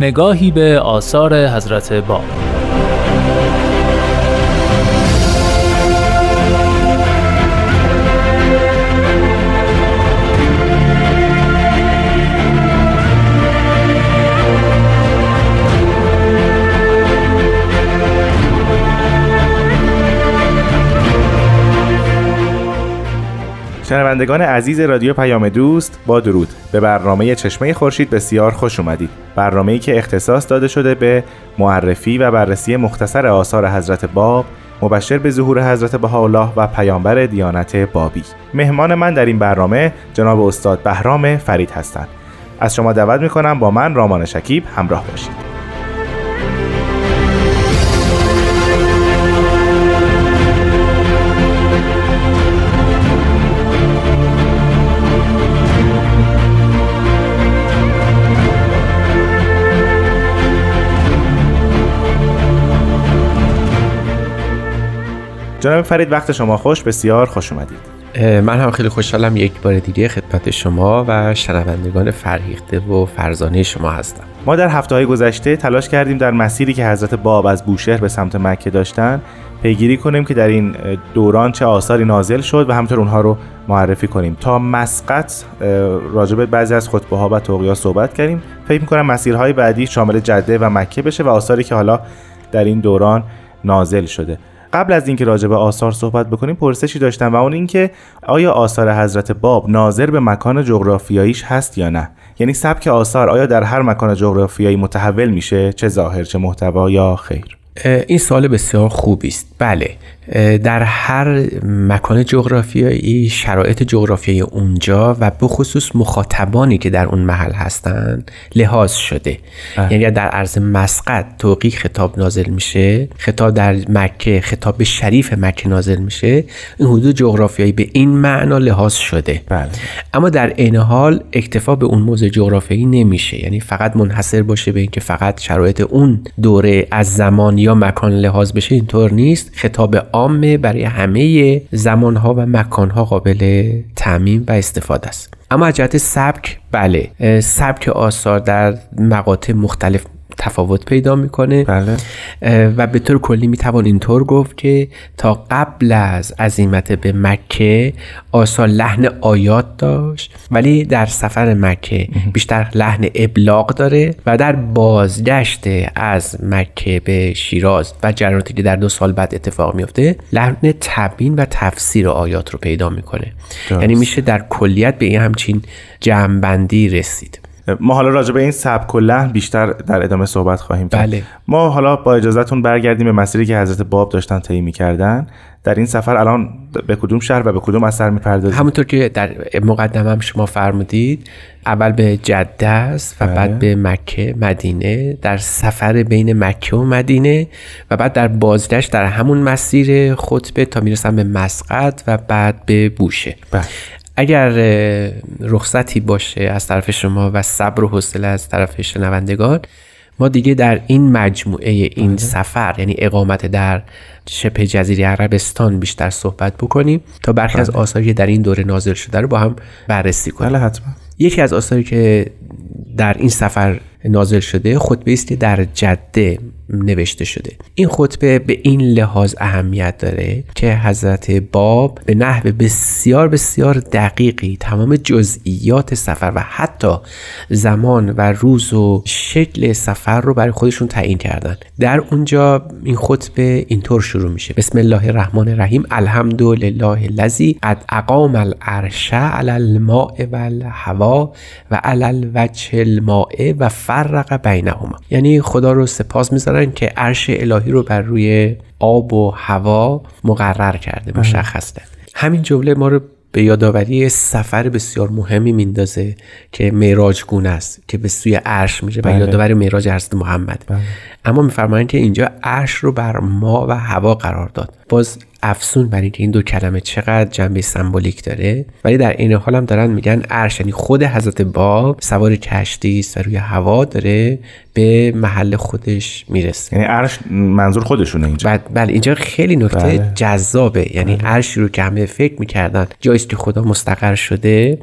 نگاهی به آثار حضرت باب. شنوندگان عزیز رادیو پیام دوست با درود. به برنامه چشمه خورشید بسیار خوش اومدید. برنامه‌ای که اختصاص داده شده به معرفی و بررسی مختصر آثار حضرت باب مبشر به ظهور حضرت بهاءالله و پیامبر دیانت بابی. مهمان من در این برنامه جناب استاد بهرام فرید هستند. از شما دعوت می‌کنم با من رامان شکیب همراه باشید. جناب فرید وقت شما خوش بسیار خوش اومدید. من هم خیلی خوشحالم یک بار دیگه خدمت شما و شنوندگان فرهیخته و فرزانه شما هستم. ما در هفته های گذشته تلاش کردیم در مسیری که حضرت باب از بوشهر به سمت مکه داشتن پیگیری کنیم که در این دوران چه آثاری نازل شد و همطور اونها رو معرفی کنیم. تا مسقط راجب بعضی از خطبه ها و توقیا صحبت کردیم. فکر می‌کنم مسیرهای بعدی شامل جده و مکه بشه و آثاری که حالا در این دوران نازل شده. قبل از اینکه راجع به آثار صحبت بکنیم پرسشی داشتم و اون اینکه آیا آثار حضرت باب ناظر به مکان جغرافیاییش هست یا نه؟ یعنی سبک آثار آیا در هر مکان جغرافیایی متحول میشه؟ چه ظاهر چه محتوا یا خیر؟ این سوال بسیار خوبی است بله در هر مکان جغرافیایی شرایط جغرافیایی اونجا و به خصوص مخاطبانی که در اون محل هستند لحاظ شده اه. یعنی در عرض مسقط توقی خطاب نازل میشه خطاب در مکه خطاب شریف مکه نازل میشه این حدود جغرافیایی به این معنا لحاظ شده بله. اما در عین حال اکتفا به اون موضع جغرافیایی نمیشه یعنی فقط منحصر باشه به اینکه فقط شرایط اون دوره از زمان مکان لحاظ بشه اینطور نیست. خطاب عامه برای همه زمانها و مکانها قابل تعمین و استفاده است. اما از جهت سبک بله سبک آثار در مقاطع مختلف تفاوت پیدا می‌کنه. بله. و به طور کلی می‌توان اینطور گفت که تا قبل از عظیمت به مکه آثار لحن آیات داشت ولی در سفر مکه بیشتر لحن ابلاغ داره و در بازگشت از مکه به شیراز و جریاناتی که در دو سال بعد اتفاق میفته لحن تبین و تفسیر آیات رو پیدا می‌کنه. یعنی میشه در کلیت به این همچین جمعبندی رسید. ما حالا راجع به این سبک و لحن بیشتر در ادامه صحبت خواهیم کرد بله. ما حالا با اجازهتون برگردیم به مسیری که حضرت باب داشتن طی می‌کردن در این سفر الان به کدوم شهر و به کدوم اثر می‌پردازید همونطور که در مقدمه هم شما فرمودید اول به جده است و بله. بعد به مکه مدینه در سفر بین مکه و مدینه و بعد در بازگشت در همون مسیر خطبه تا می‌رسن به مسقط و بعد به بوشه بله. اگر رخصتی باشه از طرف شما و صبر و حوصله از طرف شنوندگان ما دیگه در این مجموعه این بله. سفر یعنی اقامت در شبه جزیره عربستان بیشتر صحبت بکنیم تا برخی از بله. آثاری که در این دوره نازل شده رو با هم بررسی کنیم بله حتما یکی از آثاری که در این سفر نازل شده خطبه است در جده نوشته شده. این خطبه به این لحاظ اهمیت داره که حضرت باب به نحو بسیار بسیار دقیقی تمام جزئیات سفر و حتی زمان و روز و شکل سفر رو برای خودشون تعیین کردن. در اونجا این خطبه اینطور شروع میشه. بسم الله الرحمن الرحیم. الحمدلله الذی قد اقام العرش علی الماء و الهوا و علی الوجه الماء و فرق بینهما یعنی خدا رو سپاس می‌ذارن که عرش الهی رو بر روی آب و هوا مقرر کرده بله. مشخص کرده همین جمله ما رو به یادآوری سفر بسیار مهمی میندازه که معراج گونه است که به سوی عرش میره و بله. یادآور معراج حضرت محمد بله. اما میفرمایند که اینجا عرش رو بر ما و هوا قرار داد. باز افسون بر اینکه این دو کلمه چقدر جنبه سمبولیک داره ولی در این حال هم دارن میگن عرش یعنی خود حضرت باب سوار کشتی است و روی هوا داره به محل خودش می‌رسه. یعنی عرش منظور خودشونه اینجا. بله اینجا خیلی نکته بله. جذابه. یعنی بله. عرشی رو که همه فکر می‌کردن جایی که خدا مستقر شده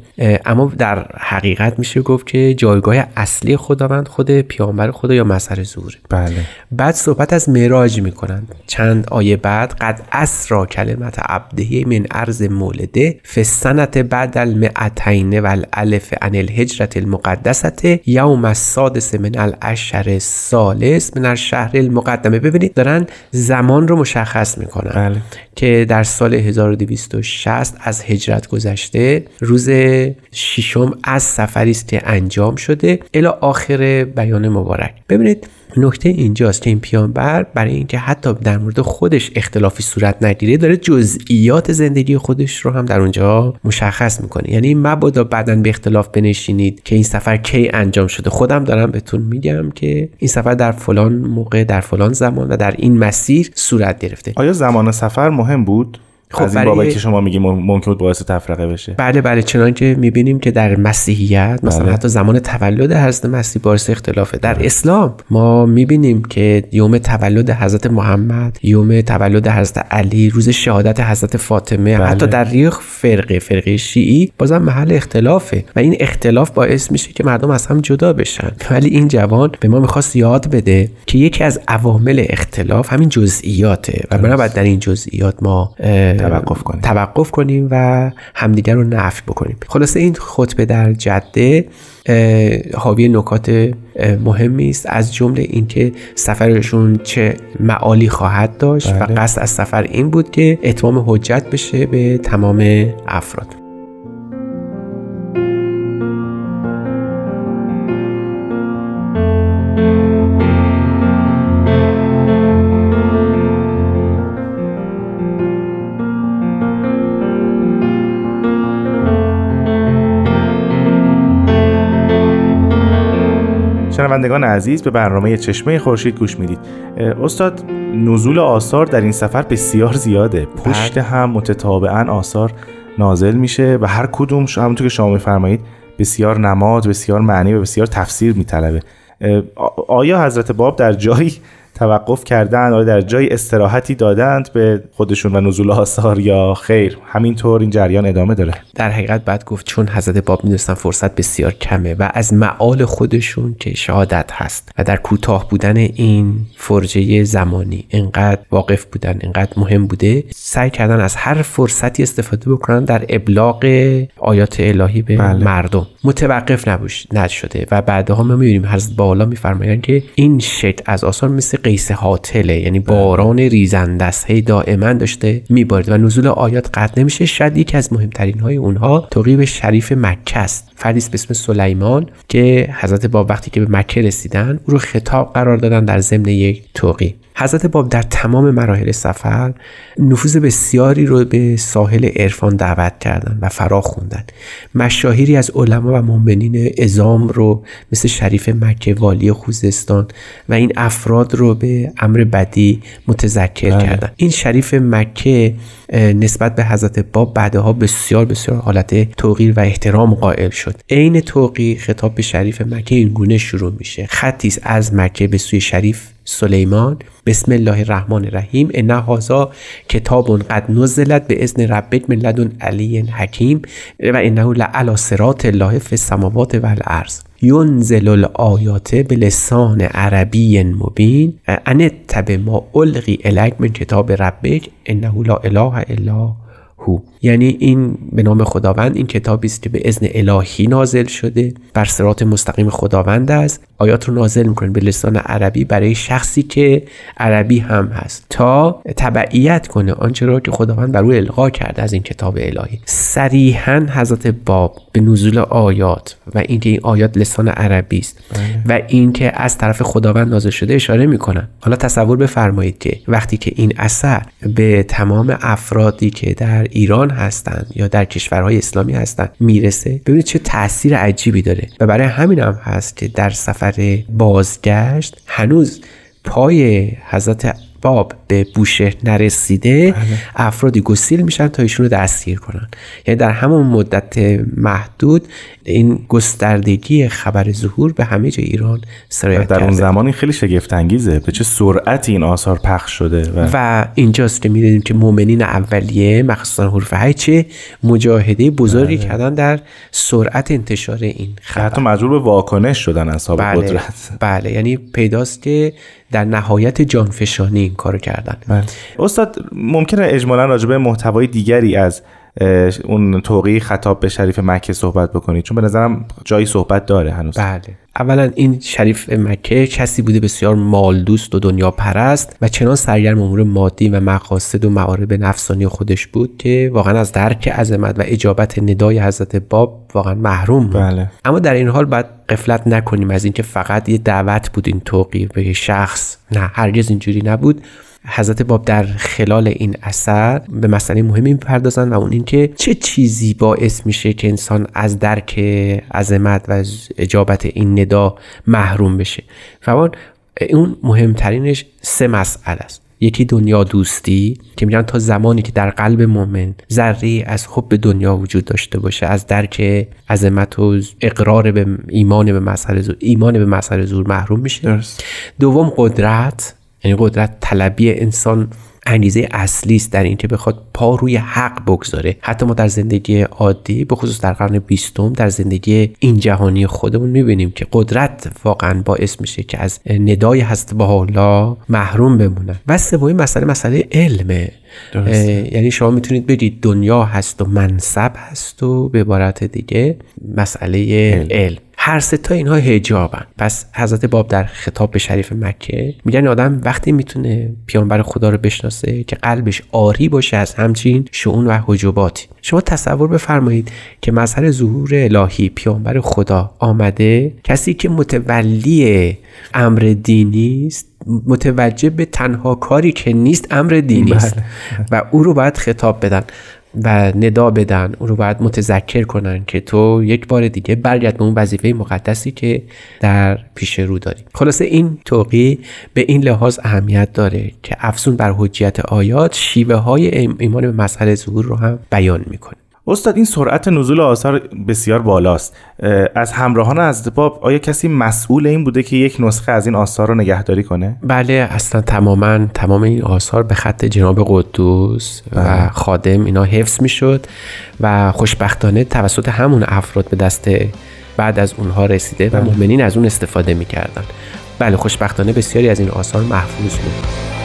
اما در حقیقت میشه گفت که جایگاه اصلی خداوند خود پیامبر خدا یا مظهر زوره بله. بعد صحبت از معراج می‌کنن چند آیه بعد قد اسرا کلمت عبده من ارز مولده فسنت بعد المعتین و الالف عن الهجرت المقدسه یوم السادس من الاشهر سالس من الشهر المقدمه ببینید دارن زمان رو مشخص می‌کنن بله. که در سال 1260 از هجرت گذشته روز ششم از سفری است که انجام شده. الی آخر بیان مبارک. ببینید نکته اینجاست که این پیانبر برای اینکه حتی در مورد خودش اختلافی صورت نگیره داره جزئیات زندگی خودش رو هم در اونجا مشخص می‌کنه. یعنی مبادا بعدا به اختلاف بنشینید که این سفر کی انجام شده. خودم دارم بهتون میگم که این سفر در فلان موقع در فلان زمان و در این مسیر صورت گرفته. آیا زمان سفر مهم بود؟ خب از این برای... که شما میگی ممکن بود باعث تفرقه بشه بله بله چنانکه می‌بینیم که در مسیحیت مثلا بله. حتی زمان تولد حضرت مسیح باعث اختلافه در بله. اسلام ما می‌بینیم که یوم تولد حضرت محمد یوم تولد حضرت علی روز شهادت حضرت فاطمه بله. حتی در ریخ فرقه فرقه شیعی بازم محل اختلافه و این اختلاف باعث میشه که مردم از هم جدا بشن ولی این جوان به ما می‌خواست یاد بده که یکی از عوامل اختلاف همین جزئیاته و بنابراین در این جزئیات ما توقف کنیم. توقف کنیم و همدیگر رو نفی بکنیم. خلاصه این خطبه در جده حاوی نکات مهمی است. از جمله اینکه سفرشون چه معالی خواهد داشت و بله. قصد از سفر این بود که اتمام حجت بشه به تمام افراد. شنوندگان عزیز به برنامه چشمه خورشید گوش می‌دید. استاد نزول آثار در این سفر بسیار زیاده. پشت بله. هم متتابعا آثار نازل میشه و هر کدوم همونطور که شما میفرمایید بسیار نماد بسیار معنی و بسیار تفسیر میطلبه. آیا حضرت باب در جایی توقف کردن آیا در جای استراحتی دادند به خودشون و نزول آثار یا خیر. همینطور این جریان ادامه داره. در حقیقت بعد گفت چون حضرت باب می‌دونستن فرصت بسیار کمه و از معال خودشون که شهادت هست و در کوتاه بودن این فرجه زمانی انقدر واقف بودن انقدر مهم بوده سعی کردن از هر فرصتی استفاده بکنن در ابلاغ آیات الهی به بله. مردم. متوقف نبوش نشده و بعدها ما می‌بینیم حضرت بالا میفرمایند که این شکل از آثار مثل قیس حاطله یعنی بله. باران ریزنده است هی دائما داشته میبارد و نزول آیات قطع نمیشه. شاید یکی از مهمترین های اونها توقیب شریف مکه است. فردی به اسم سلیمان که حضرت باب وقتی که به مکه رسیدن او رو خطاب قرار دادن در ضمن یک توقی حضرت باب در تمام مراحل سفر نفوذ بسیاری رو به ساحل عرفان دعوت کردن و فرا خوندن. مشاهیری از علما و مؤمنین ازام رو مثل شریف مکه والی خوزستان و این افراد رو به امر بدی متذکر بله. کردن. این شریف مکه نسبت به حضرت باب بعدها بسیار بسیار حالت توقیر و احترام قائل شد. عین توقیر خطاب به شریف مکه این گونه شروع میشه. خطی از مکه به سوی شریف سلیمان بسم الله الرحمن الرحیم ان هذا کتاب قد نزلت به اذن ربک من لدن علی حکیم و انه لعلی صراط الله فی السماوات و الارض ینزل الآیات به لسان عربی مبین. ان تب ما القی الیک من کتاب ربک انه لا اله الا هو. یعنی این به نام خداوند این کتابی است که به اذن الهی نازل شده بر صراط مستقیم خداوند است. آیات رو نازل می‌کنه به لسان عربی برای شخصی که عربی هم هست. تا تبعیت کنه آنچه را که خداوند بر او القا کرده از این کتاب الهی. صریحا حضرت باب به نزول آیات و اینکه این آیات لسان عربی است بله. و اینکه از طرف خداوند نازل شده اشاره می‌کنن. حالا تصور بفرمایید که وقتی که این اثر به تمام افرادی که در ایران هستند یا در کشورهای اسلامی هستند می‌رسه. ببینید چه تاثیر عجیبی داره. و برای همین هم هست که در سفر بازگشت هنوز پای حضرت باب به بوشهر نرسیده بله. افرادی گسیل میشن تا ایشون رو دستگیر کنن. یعنی در همون مدت محدود این گستردگی خبر ظهور به همه جای ایران سرایت در اون کرده. زمان این خیلی شگفت انگیزه به چه سرعتی این آثار پخش شده و, و اینجاست که می‌دونیم که مؤمنین اولیه مخصوصا حروف هی چه مجاهده بزرگی بله. کردن در سرعت انتشار این خبر. حتی مجبور به واکنش شدن اصحاب بله قدرت. بله. یعنی پیداست که در نهایت جانفشانی این کارو کردن بله. استاد ممکنه اجمالا راجع به محتوای دیگری از اون توقیع خطاب به شریف مکه صحبت بکنید چون به نظرم جایی صحبت داره هنوز. بله. اولا این شریف مکه کسی بوده بسیار مال دوست و دنیا پرست و چنان سرگرم امور مادی و مقاصد و معارب نفسانی خودش بود که واقعا از درک عظمت و اجابت ندای حضرت باب واقعا محروم بود. بله. اما در این حال باید قفلت نکنیم از اینکه فقط یه دعوت بود این توقیع به شخص. نه هرگز اینجوری نبود. حضرت باب در خلال این اثر به مسئله مهمی می‌پردازن و اون اینکه چه چیزی باعث میشه که انسان از درک عظمت و از اجابت این ندا محروم بشه. فرمان اون مهمترینش سه مسئله است. یکی دنیا دوستی که میگن تا زمانی که در قلب مؤمن ذره از حب دنیا وجود داشته باشه از درک عظمت و اقرار به ایمان به مسئله زور ایمان به مسئله زور محروم میشه. درست. دوم قدرت. یعنی قدرت طلبی انسان انگیزه اصلی است در اینکه بخواد پا روی حق بگذاره. حتی ما در زندگی عادی به خصوص در قرن بیستم در زندگی این جهانی خودمون می‌بینیم که قدرت واقعا باعث میشه که از ندای هست با الله محروم بمونن. و سومین مسئله مسئله علمه یعنی شما می‌تونید بگید دنیا هست و منصب هست و به عبارت دیگه مسئله علم, هر سه تا اینها هجابن پس حضرت باب در خطاب به شریف مکه میگن آدم وقتی می‌تونه پیامبر خدا رو بشناسه که قلبش آری باشه از همچین شعون و حجوباتی شما تصور بفرمایید که مظهر ظهور الهی پیامبر خدا آمده کسی که متولی امر دینی است متوجه به تنها کاری که نیست امر دینی است و او رو باید خطاب بدن. و ندا بدن او رو باید متذکر کنن که تو یک بار دیگه برگرد به اون وظیفه مقدسی که در پیش رو داری. خلاصه این توقی به این لحاظ اهمیت داره که افزون بر حجیت آیات شیوه های ایمان به مسئله ظهور رو هم بیان می‌کنه. استاد این سرعت نزول آثار بسیار بالاست. از همراهان از باب آیا کسی مسئول این بوده که یک نسخه از این آثار رو نگهداری کنه؟ بله اصلا تماما تمام این آثار به خط جناب قدوس و خادم اینا حفظ می‌شد و خوشبختانه توسط همون افراد به دست بعد از اونها رسیده و مؤمنین از اون استفاده می‌کردن. بله خوشبختانه بسیاری از این آثار محفوظ بود.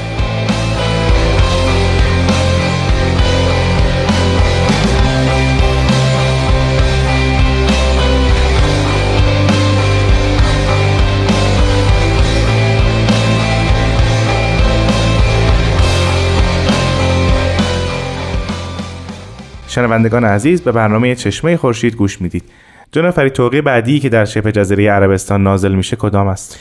شنوندگان عزیز به برنامه چشمه خورشید گوش می‌دید جناب فرید توقی بعدی که در شبه جزیره عربستان نازل میشه کدام است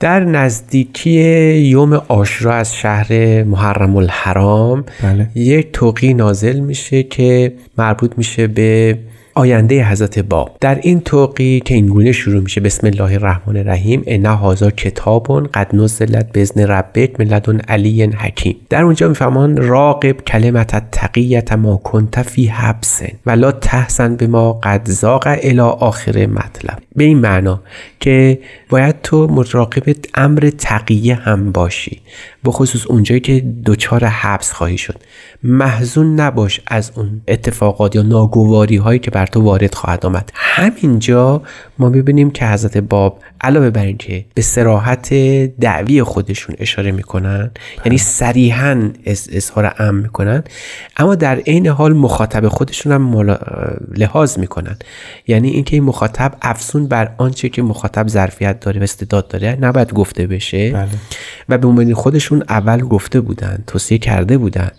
در نزدیکی یوم آشورا از شهر محرم الحرام بله. یک توقی نازل میشه که مربوط میشه به آینده حضرت باب. در این توقی که اینگونه شروع میشه بسم الله الرحمن الرحیم ان هذا کتاب قد نزلت باذن ربک من لدن علی حکیم. در اونجا میفهمان راقب کلمت تقیت ما کنت فی حبس ولا تحسن به ما قد زاغ الی آخر مطلب. به این معنا که باید تو مراقب امر تقیه هم باشی. به خصوص اونجایی که دچار حبس خواهی شد. محزون نباش از اون اتفاقات یا ناگواری هایی که بر تو وارد خواهد آمد. همینجا ما ببینیم که حضرت باب علاوه بر اینکه به سراحت دعوی خودشون اشاره می‌کنن یعنی صریحا اظهار امر می‌کنن اما در عین حال مخاطب خودشون هم ملا... لحاظ می‌کنن. یعنی اینکه این مخاطب افزون بر آنچه که مخاطب ظرفیت داره و استعداد داره نباید گفته بشه. بله. و به مؤمنین خودشون اول گفته بودن توصیه کرده بودن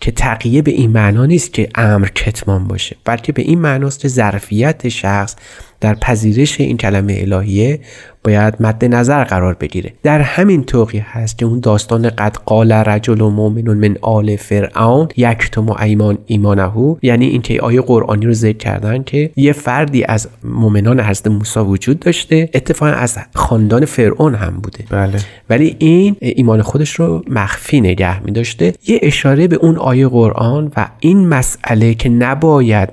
که تقیه به این معنا نیست که امر کتمان باشه بلکه به این معناست که ظرفیت شخص در پذیرش این کلمه الهیه باید مد نظر قرار بگیره. در همین توقی هست که اون داستان قد قال رجل و مؤمن من آل فرعون یکتم و ایمان ایمانهو یعنی اینکه آیه قرآنی رو ذکر کردن که یه فردی از مؤمنان حضرت موسی وجود داشته اتفاقا از خاندان فرعون هم بوده. بله. ولی این ایمان خودش رو مخفی نگه می داشته یه اشاره به اون آیه قرآن و این مسئله که نباید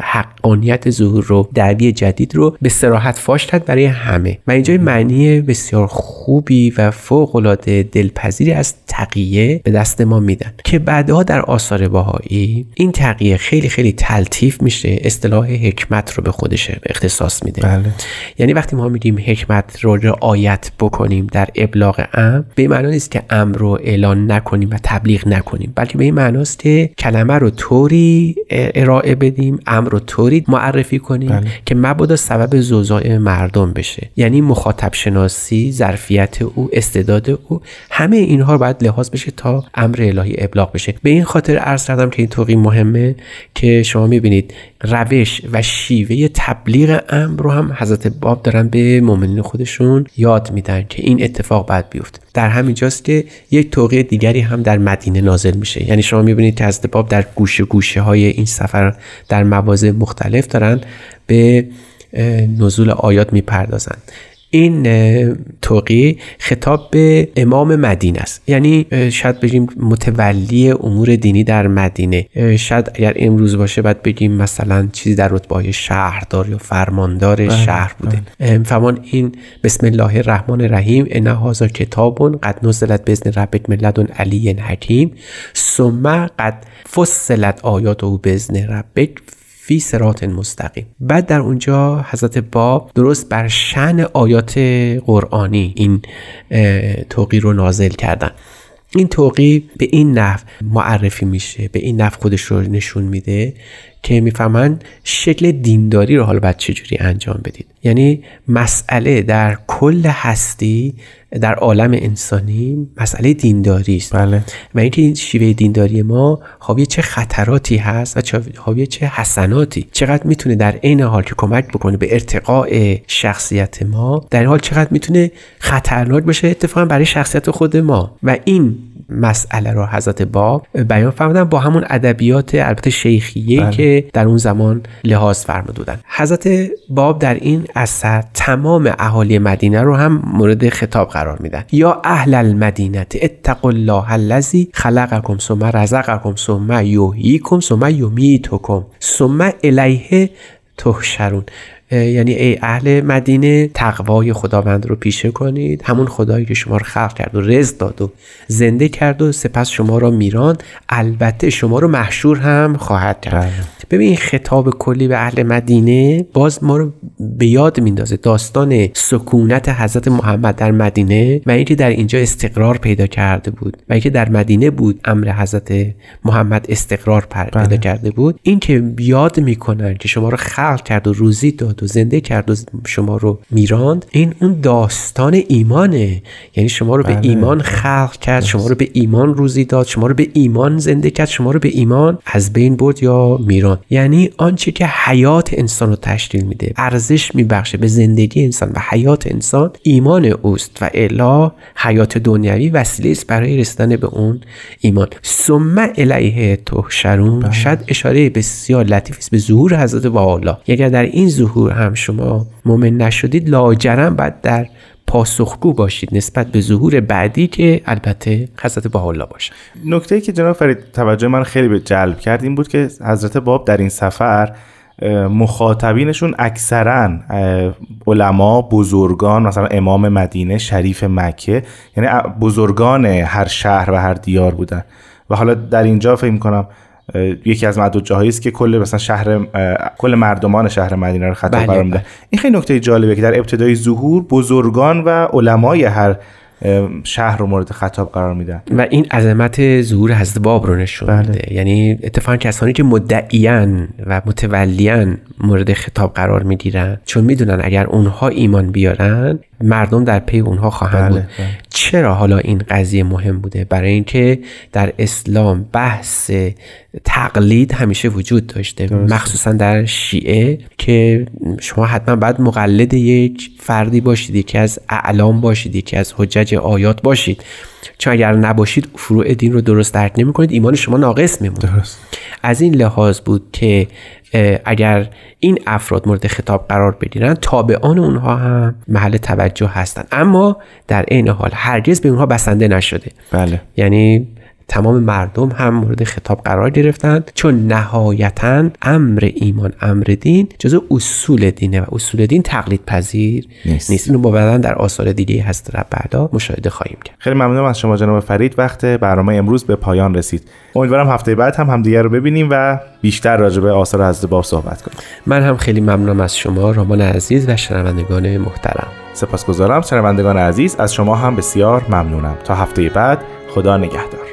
حقانیت ظهور رو دعوی جدید رو به سراحت فاش کرد برای همه و اینجا معنی بسیار خوبی و فوق العاده دلپذیری از تقیه به دست ما میدن که بعدها در آثار باهایی این تقیه خیلی خیلی تلطیف میشه اصطلاح حکمت رو به خودش اختصاص میده بله. یعنی وقتی ما میگیم حکمت رو رعایت بکنیم در ابلاغ امر به معنا نیست که امر رو اعلان نکنیم و تبلیغ نکنیم بلکه به این معناست که کلمه رو طوری ارائه بدیم امر رو طوری معرفی کنیم بله. که مبادا سبب زوزای مردم بشه. یعنی مخاطب شناسی ظرفیت او استعداد او همه اینها رو باید لحاظ بشه تا امر الهی ابلاغ بشه. به این خاطر عرض کردم که این توقی مهمه که شما می‌بینید روش و شیوه تبلیغ امر رو هم حضرت باب دارن به مؤمنین خودشون یاد میدن که این اتفاق باید بیفته. در همین جاست که یک توقیه دیگری هم در مدینه نازل میشه. یعنی شما می‌بینید که حضرت باب در گوشه گوشه های این سفر در مواضع مختلف دارن به نزول آیات می‌پردازند. این توقی خطاب به امام مدینه است. یعنی شاید بگیم متولی امور دینی در مدینه. شاید اگر امروز باشه باید بگیم مثلا چیزی در رتبه شهردار یا فرماندار بله، شهر بوده. بله. فرمان این بسم الله الرحمن الرحیم ان هذا کتاب قد نزلت باذن ربک لدن علی حکیم ثم قد فصلت آیات او باذن ربک فی سرات مستقیم. بعد در اونجا حضرت باب درست بر شن آیات قرآنی این توقی رو نازل کردن. این توقی به این نحو معرفی میشه به این نحو خودش رو نشون میده که می‌فهمن شکل دینداری رو حالا باید چجوری انجام بدید یعنی مسئله در کل هستی در عالم انسانی مسئله دینداری است بله. و اینکه این شیوه دینداری ما حاوی چه خطراتی هست و حاوی چه حسناتی چقدر می‌تونه در عین حال که کمک بکنه به ارتقاء شخصیت ما در این حال چقدر می‌تونه خطرناک باشه اتفاقا برای شخصیت خود ما و این مسئله رو حضرت باب بیان فرمودن با همون ادبیات البته شیخیه بله. که در اون زمان لحاظ فرموده بودن. حضرت باب در این اثر تمام اهالی مدینه رو هم مورد خطاب قرار میدن. یا اهل المدینه اتقوا الله الذی خلقکم ثم رزقکم ثم یحییکم ثم یمیتکم ثم الیه تحشرون. یعنی ای اهل مدینه تقوای خداوند رو پیشه کنید. همون خدایی که شما رو خلق کرد و رزق داد و زنده کرد و سپس شما را میران. البته شما رو محشور هم خواهد کرد. بله. ببین این خطاب کلی به اهل مدینه باز ما رو به یاد میندازه. داستان سکونت حضرت محمد در مدینه و اینکه در اینجا استقرار پیدا کرده بود و اینکه در مدینه بود امر حضرت محمد استقرار پیدا بله. کرده بود. اینکه یاد می‌کنن که شما رو خلق کرد و روزی داد و زنده کرد و شما رو میراند. این اون داستان ایمانه. یعنی شما رو به بله. ایمان خلق کرد شما رو به ایمان روزی داد شما رو به ایمان زنده کرد شما رو به ایمان از بین برد یا میران یعنی آنچه که حیات انسان رو تشکیل میده ارزش میبخشه به زندگی انسان و حیات انسان ایمان اوست و الا حیات دنیوی وسیله است برای رسیدن به اون ایمان. ثم الیه تحشرون. بله. شاید اشاره بسیار لطیف است به ظهور حضرت با الله اگر در این ظهور هم شما مؤمن نشدید لاجرم بعد در پاسخگو باشید نسبت به ظهور بعدی که البته حضرت با الله باشه. نکته که جناب فرید توجه من خیلی به جلب کرد این بود که حضرت باب در این سفر مخاطبینشون اکثرا علما بزرگان مثلا امام مدینه شریف مکه یعنی بزرگان هر شهر و هر دیار بودن. و حالا در اینجا فکر کنم یکی از معدود جاهایی است که کل مثلا شهر کل مردمان شهر مدینه رو خطاب بله، قرار میده بله. این خیلی نکته جالبه که در ابتدای ظهور بزرگان و علمای هر شهر رو مورد خطاب قرار میدن و این عظمت ظهور حضرت باب رو نشون بله. میده یعنی اتفاقا کسانی که مدعیان و متولیان مورد خطاب قرار می‌گیرن چون می‌دونن اگر اونها ایمان بیارن مردم در پی اونها خواهند بله، بود. بله. چرا حالا این قضیه مهم بوده؟ برای اینکه در اسلام بحث تقلید همیشه وجود داشته. مخصوصا در شیعه که شما حتما باید مقلد یک فردی باشید یکی از اعلام باشید یکی از حجج آیات باشید. چون اگر نباشید فروع دین رو درست درک نمی کنید ایمان شما ناقص میمونه. درست. از این لحاظ بود که اگر این افراد مورد خطاب قرار بگیرن تابعان اونها هم محل توجه هستند اما در عین حال هرگز به اونها بسنده نشده. بله. یعنی تمام مردم هم مورد خطاب قرار گرفتند چون نهایتا امر ایمان امر دین جزو اصول دینه و اصول دین تقلید پذیر نیست. نیست, اینو با بعدا در آثار دیگه هست ربعدا مشاهده خواهیم کرد. خیلی ممنونم از شما جناب فرید. وقت برنامه امروز به پایان رسید. امیدوارم هفته بعد هم همدیگه رو ببینیم و بیشتر راجع به آثار حضرت باب صحبت کنیم. من هم خیلی ممنونم از شما رامان عزیز و شنوندگان محترم. سپاسگزارم شنوندگان عزیز. از شما هم بسیار ممنونم. تا هفته بعد خدا نگهدار.